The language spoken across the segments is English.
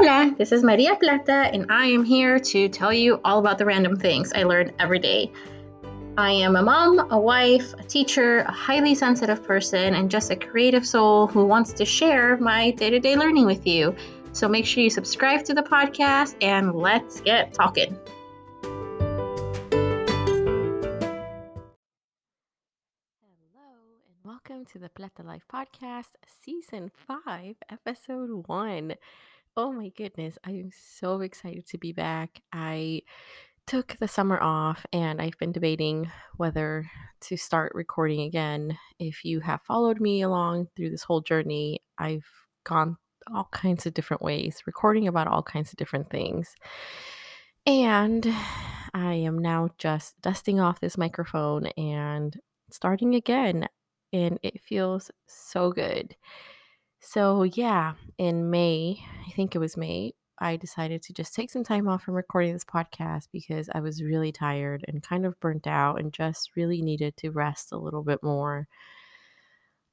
Hola, this is Maria Plata, and I am here to tell you all about the random things I learn every day. I am a mom, a wife, a teacher, a highly sensitive person, and just a creative soul who wants to share my day to day learning with you. So make sure you subscribe to the podcast and let's get talking. Hello, and welcome to the Plata Life Podcast, Season 5, Episode 1. Oh my goodness, I am so excited to be back. I took the summer off and I've been debating whether to start recording again. If you have followed me along through this whole journey, I've gone all kinds of different ways, recording about all kinds of different things. And I am now just dusting off this microphone and starting again. And it feels so good. So, yeah, in May, I think it was May, I decided to just take some time off from recording this podcast because I was really tired and kind of burnt out and just really needed to rest a little bit more.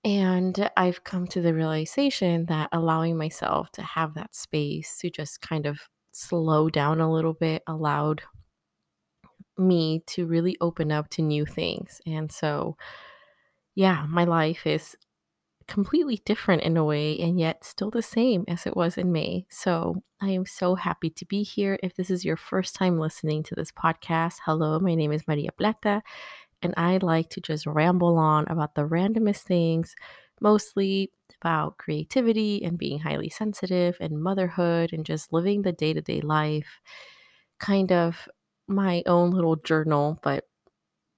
And I've come to the realization that allowing myself to have that space to just kind of slow down a little bit allowed me to really open up to new things. And so, yeah, my life is completely different in a way and yet still the same as it was in May. So I am so happy to be here. If this is your first time listening to this podcast, hello, my name is Maria Plata, and I like to just ramble on about the randomest things, mostly about creativity and being highly sensitive and motherhood and just living the day to day life. Kind of my own little journal, but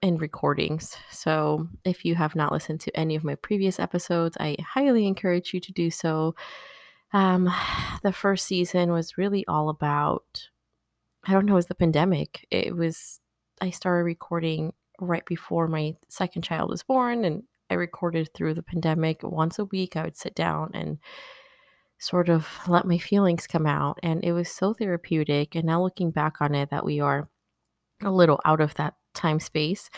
in recordings. So if you have not listened to any of my previous episodes, I highly encourage you to do so. Um, the first season was really all about, I don't know, it was the pandemic. It was, I started recording right before my second child was born, and I recorded through the pandemic once a week. I would sit down and sort of let my feelings come out, and it was so therapeutic. And now looking back on it, that we are a little out of that time space,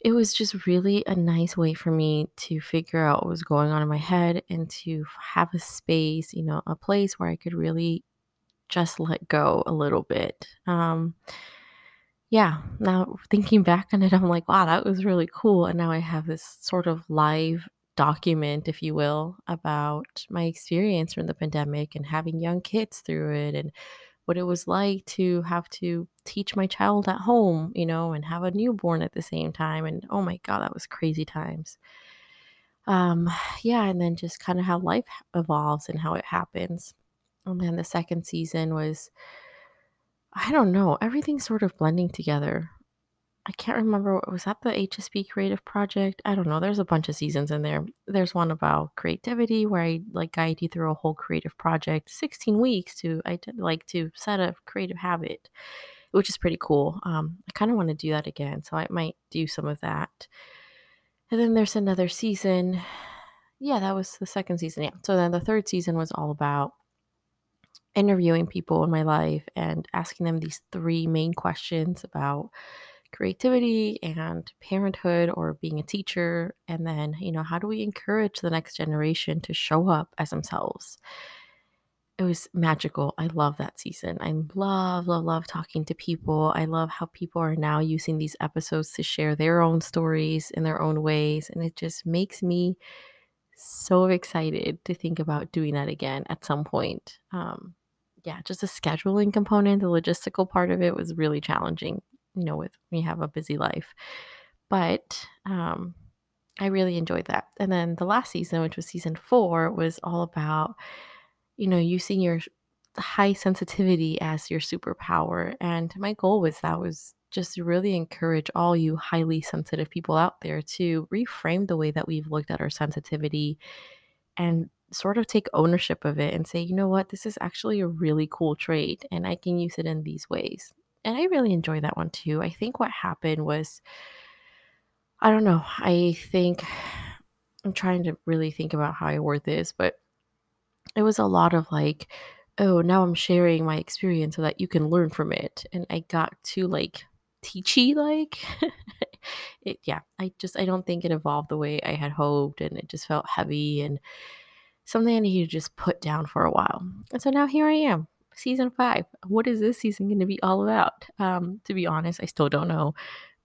it was just really a nice way for me to figure out what was going on in my head and to have a space, you know, a place where I could really just let go a little bit. Um, yeah, now thinking back on it, I'm like, wow, that was really cool. And now I have this sort of live document, if you will, about my experience from the pandemic and having young kids through it and what it was like to have to teach my child at home, you know, and have a newborn at the same time. And oh my God, that was crazy times. Um, yeah, and then just kind of how life evolves and how it happens. And then the second season was, I don't know, everything sort of blending together. I can't remember what was that the HSP creative project? I don't know. There's a bunch of seasons in there. There's one about creativity where I like guide you through a whole creative project, 16 weeks to I like to set a creative habit, which is pretty cool. Um, I kind of want to do that again, so I might do some of that. And then there's another season. Yeah, that was the second season. Yeah. So then the third season was all about interviewing people in my life and asking them these three main questions about creativity and parenthood or being a teacher and then you know how do we encourage the next generation to show up as themselves? It was magical. I love that season. I love love love talking to people. I love how people are now using these episodes to share their own stories in their own ways and it just makes me so excited to think about doing that again at some point. Um, yeah just the scheduling component the logistical part of it was really challenging you know, with we have a busy life. But um, I really enjoyed that. And then the last season, which was season four, was all about, you know, using your high sensitivity as your superpower. And my goal was that was just to really encourage all you highly sensitive people out there to reframe the way that we've looked at our sensitivity and sort of take ownership of it and say, you know what, this is actually a really cool trait and I can use it in these ways and I really enjoyed that one too. I think what happened was, I don't know. I think I'm trying to really think about how I word this, but it was a lot of like, oh, now I'm sharing my experience so that you can learn from it. And I got too like teachy like. it yeah, I just I don't think it evolved the way I had hoped and it just felt heavy and something I need to just put down for a while. And so now here I am, season five. What is this season going to be all about? Um, to be honest, I still don't know.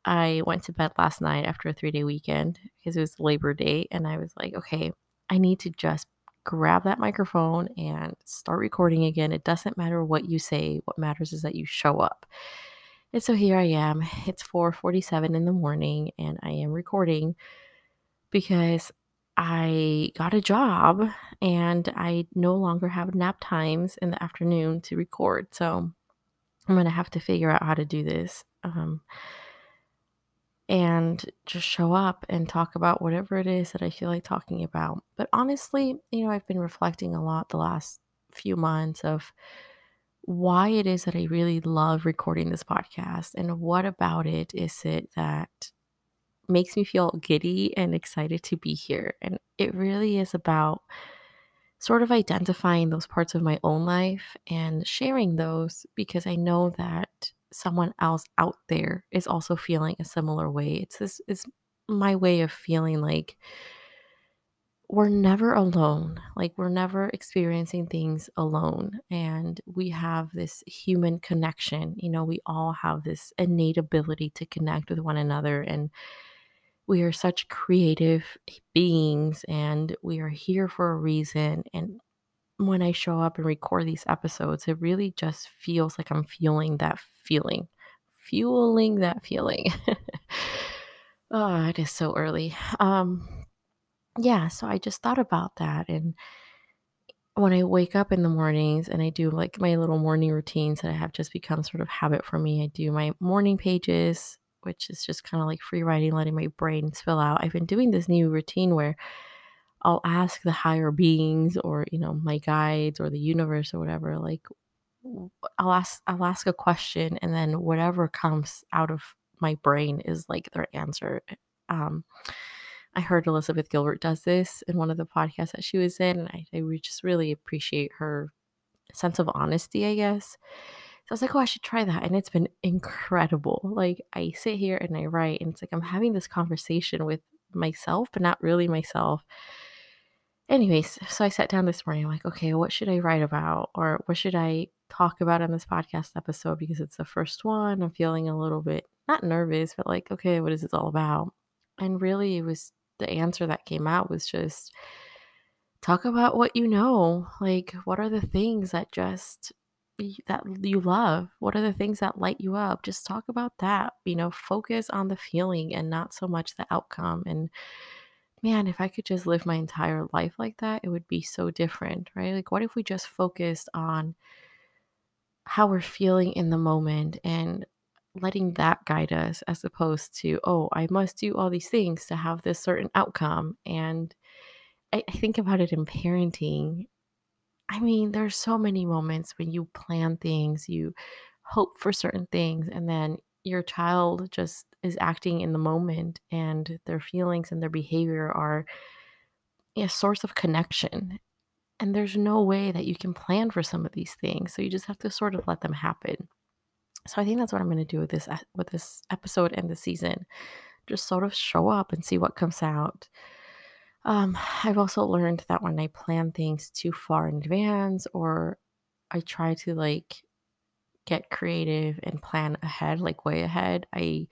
I went to bed last night after a three day weekend because it was Labor Day, and I was like, okay, I need to just grab that microphone and start recording again. It doesn't matter what you say, what matters is that you show up. And so here I am. It's 4:47 in the morning and I am recording because I got a job and I no longer have nap times in the afternoon to record. So I'm going to have to figure out how to do this. Um, and just show up and talk about whatever it is that I feel like talking about. But honestly, you know, I've been reflecting a lot the last few months of why it is that I really love recording this podcast and what about it is it that makes me feel giddy and excited to be here. And it really is about sort of identifying those parts of my own life and sharing those because I know that someone else out there is also feeling a similar way. It's this is my way of feeling like we're never alone. Like we're never experiencing things alone. And we have this human connection. You know, we all have this innate ability to connect with one another. And we are such creative beings and we are here for a reason. And when I show up and record these episodes, it really just feels like I'm feeling that feeling, fueling that feeling. oh, it is so early. Um, yeah, so I just thought about that. And when I wake up in the mornings and I do like my little morning routines that I have just become sort of habit for me, I do my morning pages, which is just kind of like free writing, letting my brain spill out. I've been doing this new routine where I'll ask the higher beings or, you know, my guides or the universe or whatever, like I'll ask I'll ask a question and then whatever comes out of my brain is like their answer. Um I heard Elizabeth Gilbert does this in one of the podcasts that she was in, and I, I just really appreciate her sense of honesty, I guess. So I was like, oh, I should try that. And it's been incredible. Like, I sit here and I write, and it's like I'm having this conversation with myself, but not really myself. Anyways, so I sat down this morning. I'm like, okay, what should I write about? Or what should I talk about in this podcast episode? Because it's the first one. I'm feeling a little bit, not nervous, but like, okay, what is this all about? And really, it was the answer that came out was just talk about what you know. Like, what are the things that just that you love? What are the things that light you up? Just talk about that. You know, focus on the feeling and not so much the outcome. And man, if I could just live my entire life like that, it would be so different, right? Like, what if we just focused on how we're feeling in the moment and letting that guide us as opposed to, oh, I must do all these things to have this certain outcome. And I, I think about it in parenting. I mean, there's so many moments when you plan things, you hope for certain things, and then your child just is acting in the moment and their feelings and their behavior are a source of connection. And there's no way that you can plan for some of these things. So you just have to sort of let them happen. So I think that's what I'm going to do with this with this episode and the season. Just sort of show up and see what comes out. Um, I've also learned that when I plan things too far in advance or I try to like get creative and plan ahead, like way ahead, I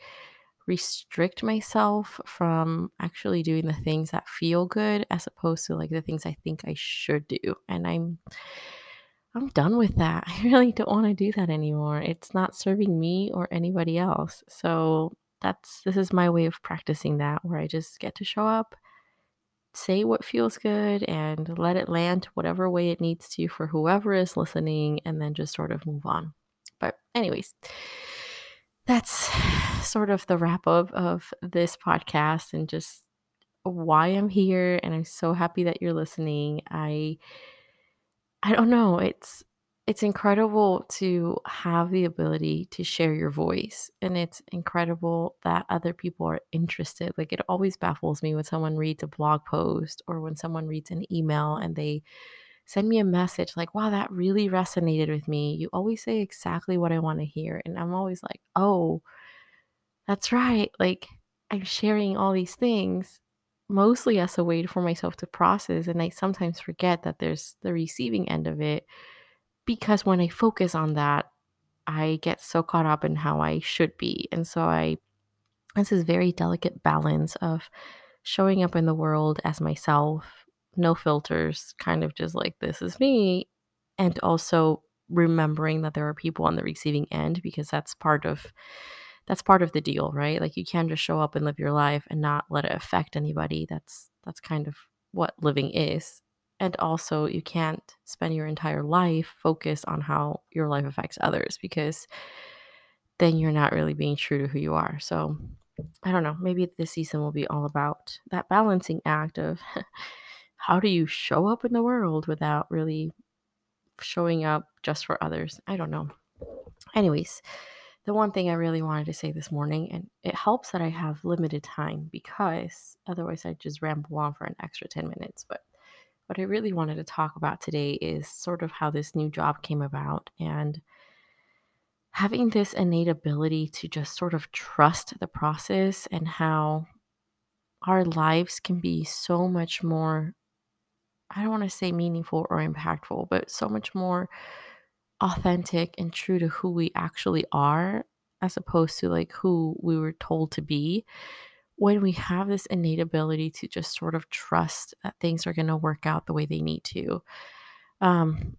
restrict myself from actually doing the things that feel good as opposed to like the things I think I should do. And I'm I'm done with that. I really don't want to do that anymore. It's not serving me or anybody else. So that's this is my way of practicing that where I just get to show up, say what feels good and let it land whatever way it needs to for whoever is listening and then just sort of move on. But anyways, that's sort of the wrap up of this podcast and just why I'm here and I'm so happy that you're listening. I I don't know. It's it's incredible to have the ability to share your voice and it's incredible that other people are interested like it always baffles me when someone reads a blog post or when someone reads an email and they send me a message like wow that really resonated with me you always say exactly what i want to hear and i'm always like oh that's right like i'm sharing all these things mostly as a way for myself to process. And I sometimes forget that there's the receiving end of it because when I focus on that, I get so caught up in how I should be. And so I, this is very delicate balance of showing up in the world as myself, no filters, kind of just like this is me, and also remembering that there are people on the receiving end because that's part of that's part of the deal, right? Like you can't just show up and live your life and not let it affect anybody. That's that's kind of what living is. And also you can't spend your entire life focused on how your life affects others because then you're not really being true to who you are. So I don't know, maybe this season will be all about that balancing act of how do you show up in the world without really showing up just for others? I don't know. Anyways, the one thing I really wanted to say this morning, and it helps that I have limited time because otherwise I'd just ramble on for an extra 10 minutes. But what I really wanted to talk about today is sort of how this new job came about and having this innate ability to just sort of trust the process and how our lives can be so much more I don't want to say meaningful or impactful, but so much more authentic and true to who we actually are as opposed to like who we were told to be when we have this innate ability to just sort of trust that things are going to work out the way they need to um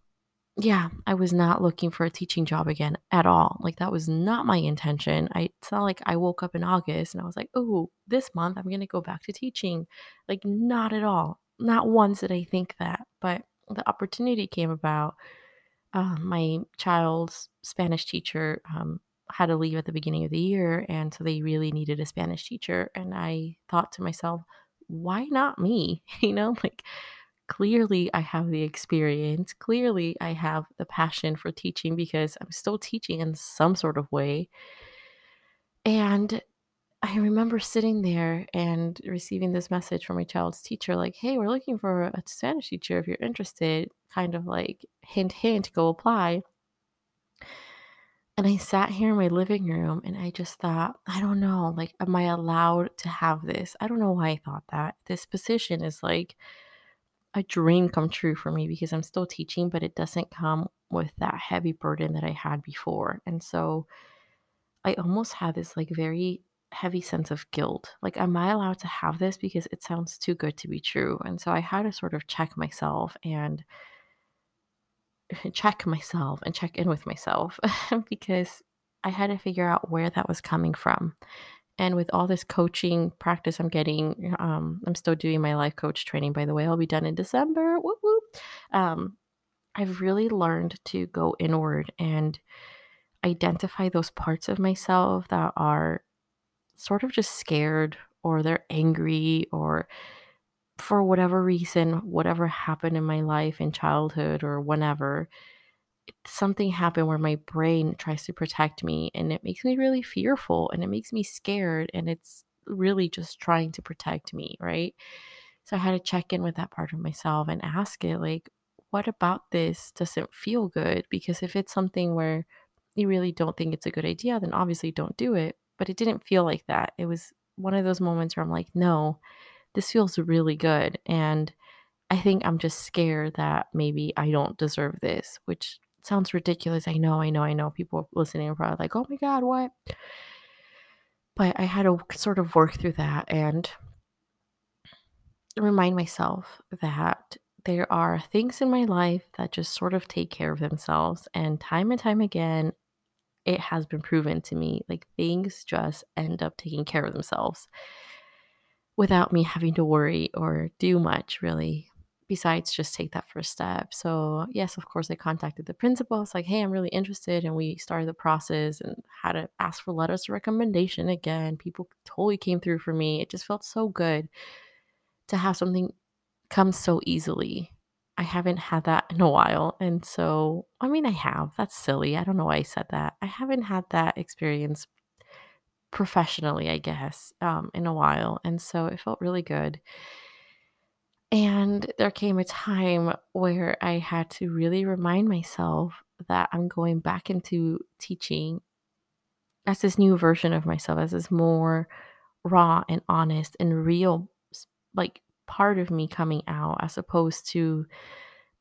yeah i was not looking for a teaching job again at all. Like that was not my intention. I it's not like i woke up in august and i was like oh this month i'm going to go back to teaching. Like not at all. Not once did i think that but the opportunity came about. Uh, my child's Spanish teacher um, had to leave at the beginning of the year, and so they really needed a Spanish teacher. And I thought to myself, why not me? You know, like clearly I have the experience, clearly I have the passion for teaching because I'm still teaching in some sort of way. And I remember sitting there and receiving this message from my child's teacher, like, hey, we're looking for a Spanish teacher if you're interested, kind of like hint, hint, go apply. And I sat here in my living room and I just thought, I don't know, like, am I allowed to have this? I don't know why I thought that. This position is like a dream come true for me because I'm still teaching, but it doesn't come with that heavy burden that I had before. And so I almost had this like very heavy sense of guilt. Like, am I allowed to have this because it sounds too good to be true? And so I had to sort of check myself and check myself and check in with myself because I had to figure out where that was coming from. And with all this coaching practice I'm getting, um, I'm still doing my life coach training, by the way. I'll be done in December. Whoop, whoop. Um, I've really learned to go inward and identify those parts of myself that are sort of just scared or they're angry or for whatever reason, whatever happened in my life in childhood or whenever, something happened where my brain tries to protect me and it makes me really fearful and it makes me scared and it's really just trying to protect me, right? So I had to check in with that part of myself and ask it, like, what about this doesn't feel good? Because if it's something where you really don't think it's a good idea, then obviously don't do it but it didn't feel like that. It was one of those moments where I'm like, no, this feels really good. And I think I'm just scared that maybe I don't deserve this, which sounds ridiculous. I know, I know, I know. People listening are probably like, oh my God, what? But I had to sort of work through that and remind myself that there are things in my life that just sort of take care of themselves. And time and time again, it has been proven to me like things just end up taking care of themselves without me having to worry or do much really besides just take that first step. So, yes, of course, I contacted the principal. It's like, hey, I'm really interested. And we started the process and had to ask for letters of recommendation again. People totally came through for me. It just felt so good to have something come so easily I haven't had that in a while. And so, I mean, I have. That's silly. I don't know why I said that. I haven't had that experience professionally, I guess, um, in a while. And so it felt really good. And there came a time where I had to really remind myself that I'm going back into teaching as this new version of myself, as this more raw and honest and real like part of me coming out as opposed to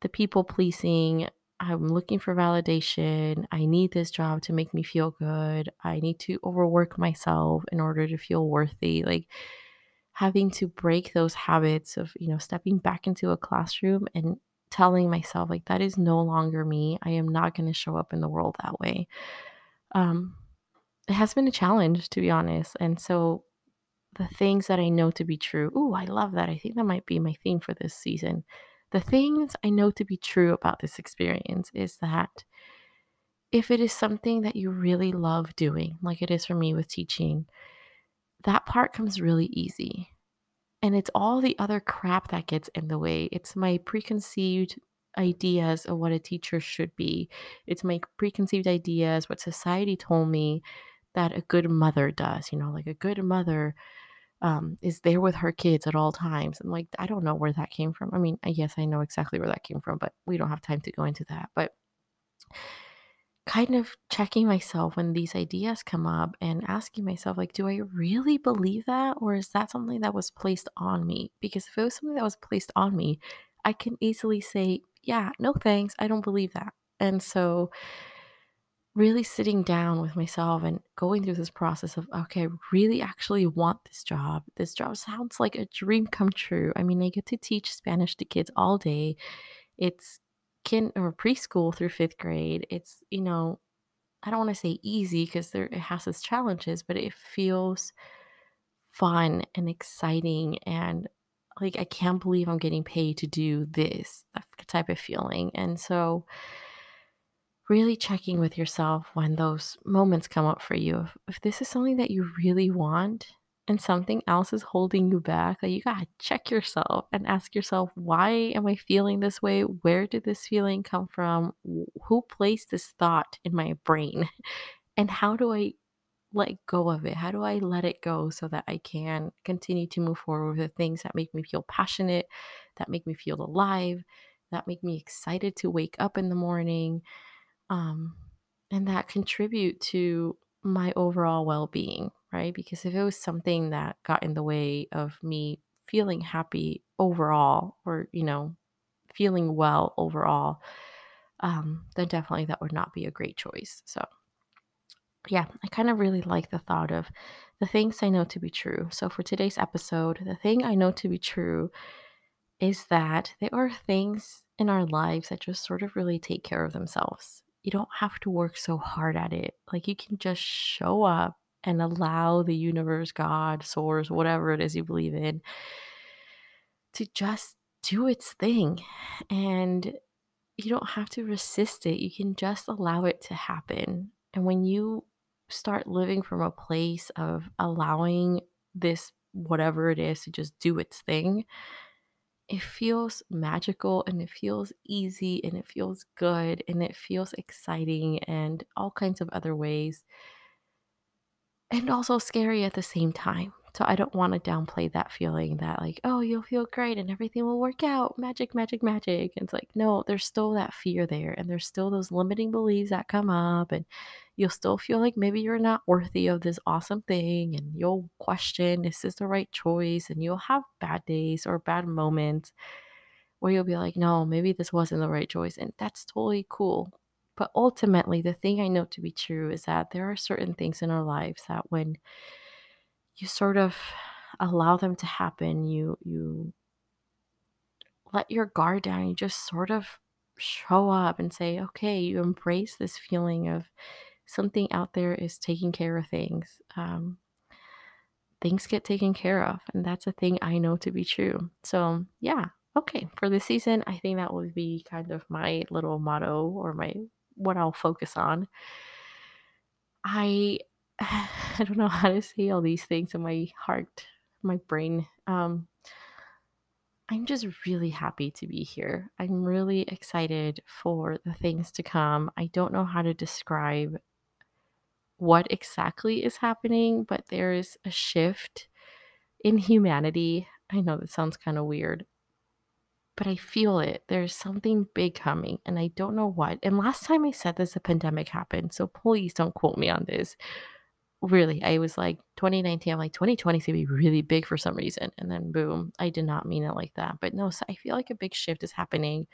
the people pleasing. I'm looking for validation. I need this job to make me feel good. I need to overwork myself in order to feel worthy. Like having to break those habits of, you know, stepping back into a classroom and telling myself, like, that is no longer me. I am not going to show up in the world that way. Um, it has been a challenge, to be honest. And so the things that I know to be true. Ooh, I love that. I think that might be my theme for this season. The things I know to be true about this experience is that if it is something that you really love doing, like it is for me with teaching, that part comes really easy. And it's all the other crap that gets in the way. It's my preconceived ideas of what a teacher should be. It's my preconceived ideas, what society told me that a good mother does. You know, like a good mother um, is there with her kids at all times. And like, I don't know where that came from. I mean, I guess I know exactly where that came from, but we don't have time to go into that. But kind of checking myself when these ideas come up and asking myself, like, do I really believe that? Or is that something that was placed on me? Because if it was something that was placed on me, I can easily say, yeah, no thanks. I don't believe that. And so, really sitting down with myself and going through this process of okay, I really actually want this job. This job sounds like a dream come true. I mean, I get to teach Spanish to kids all day. It's kin or preschool through 5th grade. It's, you know, I don't want to say easy because there it has its challenges, but it feels fun and exciting and like I can't believe I'm getting paid to do this type of feeling. And so really checking with yourself when those moments come up for you. If, if this is something that you really want and something else is holding you back, like you gotta check yourself and ask yourself, why am I feeling this way? Where did this feeling come from? Who placed this thought in my brain? And how do I let go of it? How do I let it go so that I can continue to move forward with the things that make me feel passionate, that make me feel alive, that make me excited to wake up in the morning? Um, and that contribute to my overall well-being right? Because if it was something that got in the way of me feeling happy overall or you know feeling well overall um, then definitely that would not be a great choice. So yeah i kind of really like the thought of the things i know to be true. So for today's episode the thing i know to be true is that there are things in our lives that just sort of really take care of themselves you don't have to work so hard at it. Like you can just show up and allow the universe, God, source, whatever it is you believe in, to just do its thing. And you don't have to resist it. You can just allow it to happen. And when you start living from a place of allowing this, whatever it is, to just do its thing, it feels magical and it feels easy and it feels good and it feels exciting and all kinds of other ways. And also scary at the same time. So I don't want to downplay that feeling that, like, oh, you'll feel great and everything will work out. Magic, magic, magic. And it's like, no, there's still that fear there. And there's still those limiting beliefs that come up. And you'll still feel like maybe you're not worthy of this awesome thing. And you'll question, is this the right choice? And you'll have bad days or bad moments where you'll be like, no, maybe this wasn't the right choice. And that's totally cool. But ultimately, the thing I know to be true is that there are certain things in our lives that when you sort of allow them to happen you you let your guard down you just sort of show up and say okay you embrace this feeling of something out there is taking care of things um, things get taken care of and that's a thing i know to be true. So yeah okay for this season i think that would be kind of my little motto or my what i'll focus on. I I don't know how to say all these things in my heart, my brain. Um, I'm just really happy to be here. I'm really excited for the things to come. I don't know how to describe what exactly is happening, but there is a shift in humanity. I know that sounds kind of weird, but I feel it. There's something big coming, and I don't know what. And last time I said this, the pandemic happened. So please don't quote me on this really, I was like 2019, I'm like 2020 is gonna be really big for some reason. And then boom, I did not mean it like that. But no, so I feel like a big shift is happening.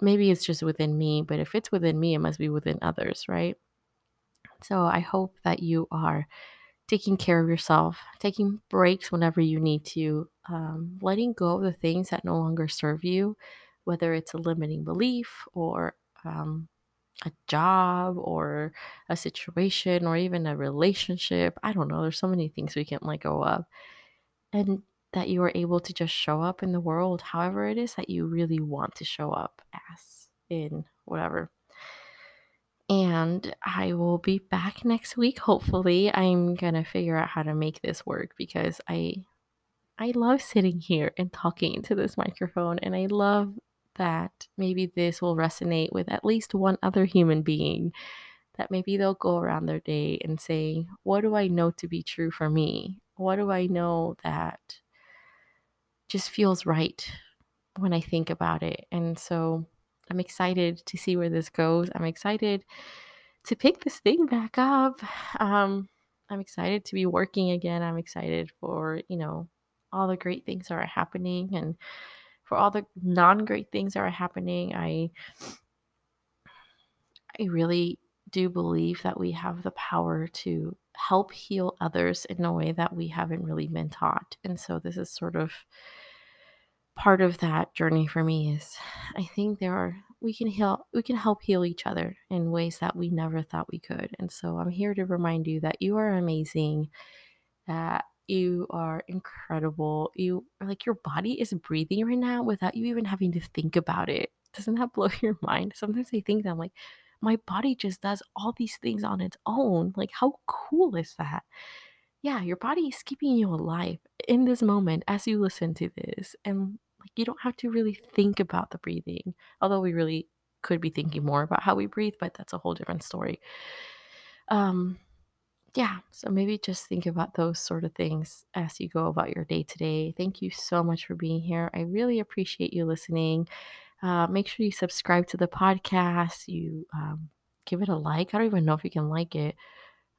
Maybe it's just within me, but if it's within me, it must be within others, right? So I hope that you are taking care of yourself, taking breaks whenever you need to, um, letting go of the things that no longer serve you, whether it's a limiting belief or um, a job or a situation or even a relationship. I don't know. There's so many things we can let go of. And that you are able to just show up in the world however it is that you really want to show up as in whatever. And I will be back next week hopefully. I'm going to figure out how to make this work because I I love sitting here and talking into this microphone and I love that maybe this will resonate with at least one other human being. That maybe they'll go around their day and say, What do I know to be true for me? What do I know that just feels right when I think about it? And so I'm excited to see where this goes. I'm excited to pick this thing back up. Um, I'm excited to be working again. I'm excited for, you know, all the great things that are happening and for all the non-great things that are happening. I I really do believe that we have the power to help heal others in a way that we haven't really been taught. And so this is sort of part of that journey for me is I think there are we can heal we can help heal each other in ways that we never thought we could. And so I'm here to remind you that you are amazing, that you are incredible. You are like your body is breathing right now without you even having to think about it. Doesn't that blow your mind? Sometimes I think that I'm like, my body just does all these things on its own. Like, how cool is that? Yeah, your body is keeping you alive in this moment as you listen to this. And like you don't have to really think about the breathing, although we really could be thinking more about how we breathe, but that's a whole different story. Um, yeah, so maybe just think about those sort of things as you go about your day today. Thank you so much for being here. I really appreciate you listening. Uh, make sure you subscribe to the podcast. You um, give it a like. I don't even know if you can like it.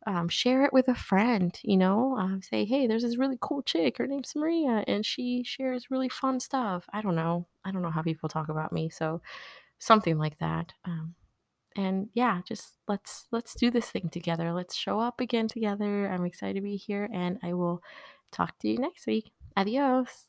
Um, share it with a friend. You know, um, say, hey, there's this really cool chick. Her name's Maria, and she shares really fun stuff. I don't know. I don't know how people talk about me, so something like that. And yeah just let's let's do this thing together. Let's show up again together. I'm excited to be here and i will talk to you next week. Adios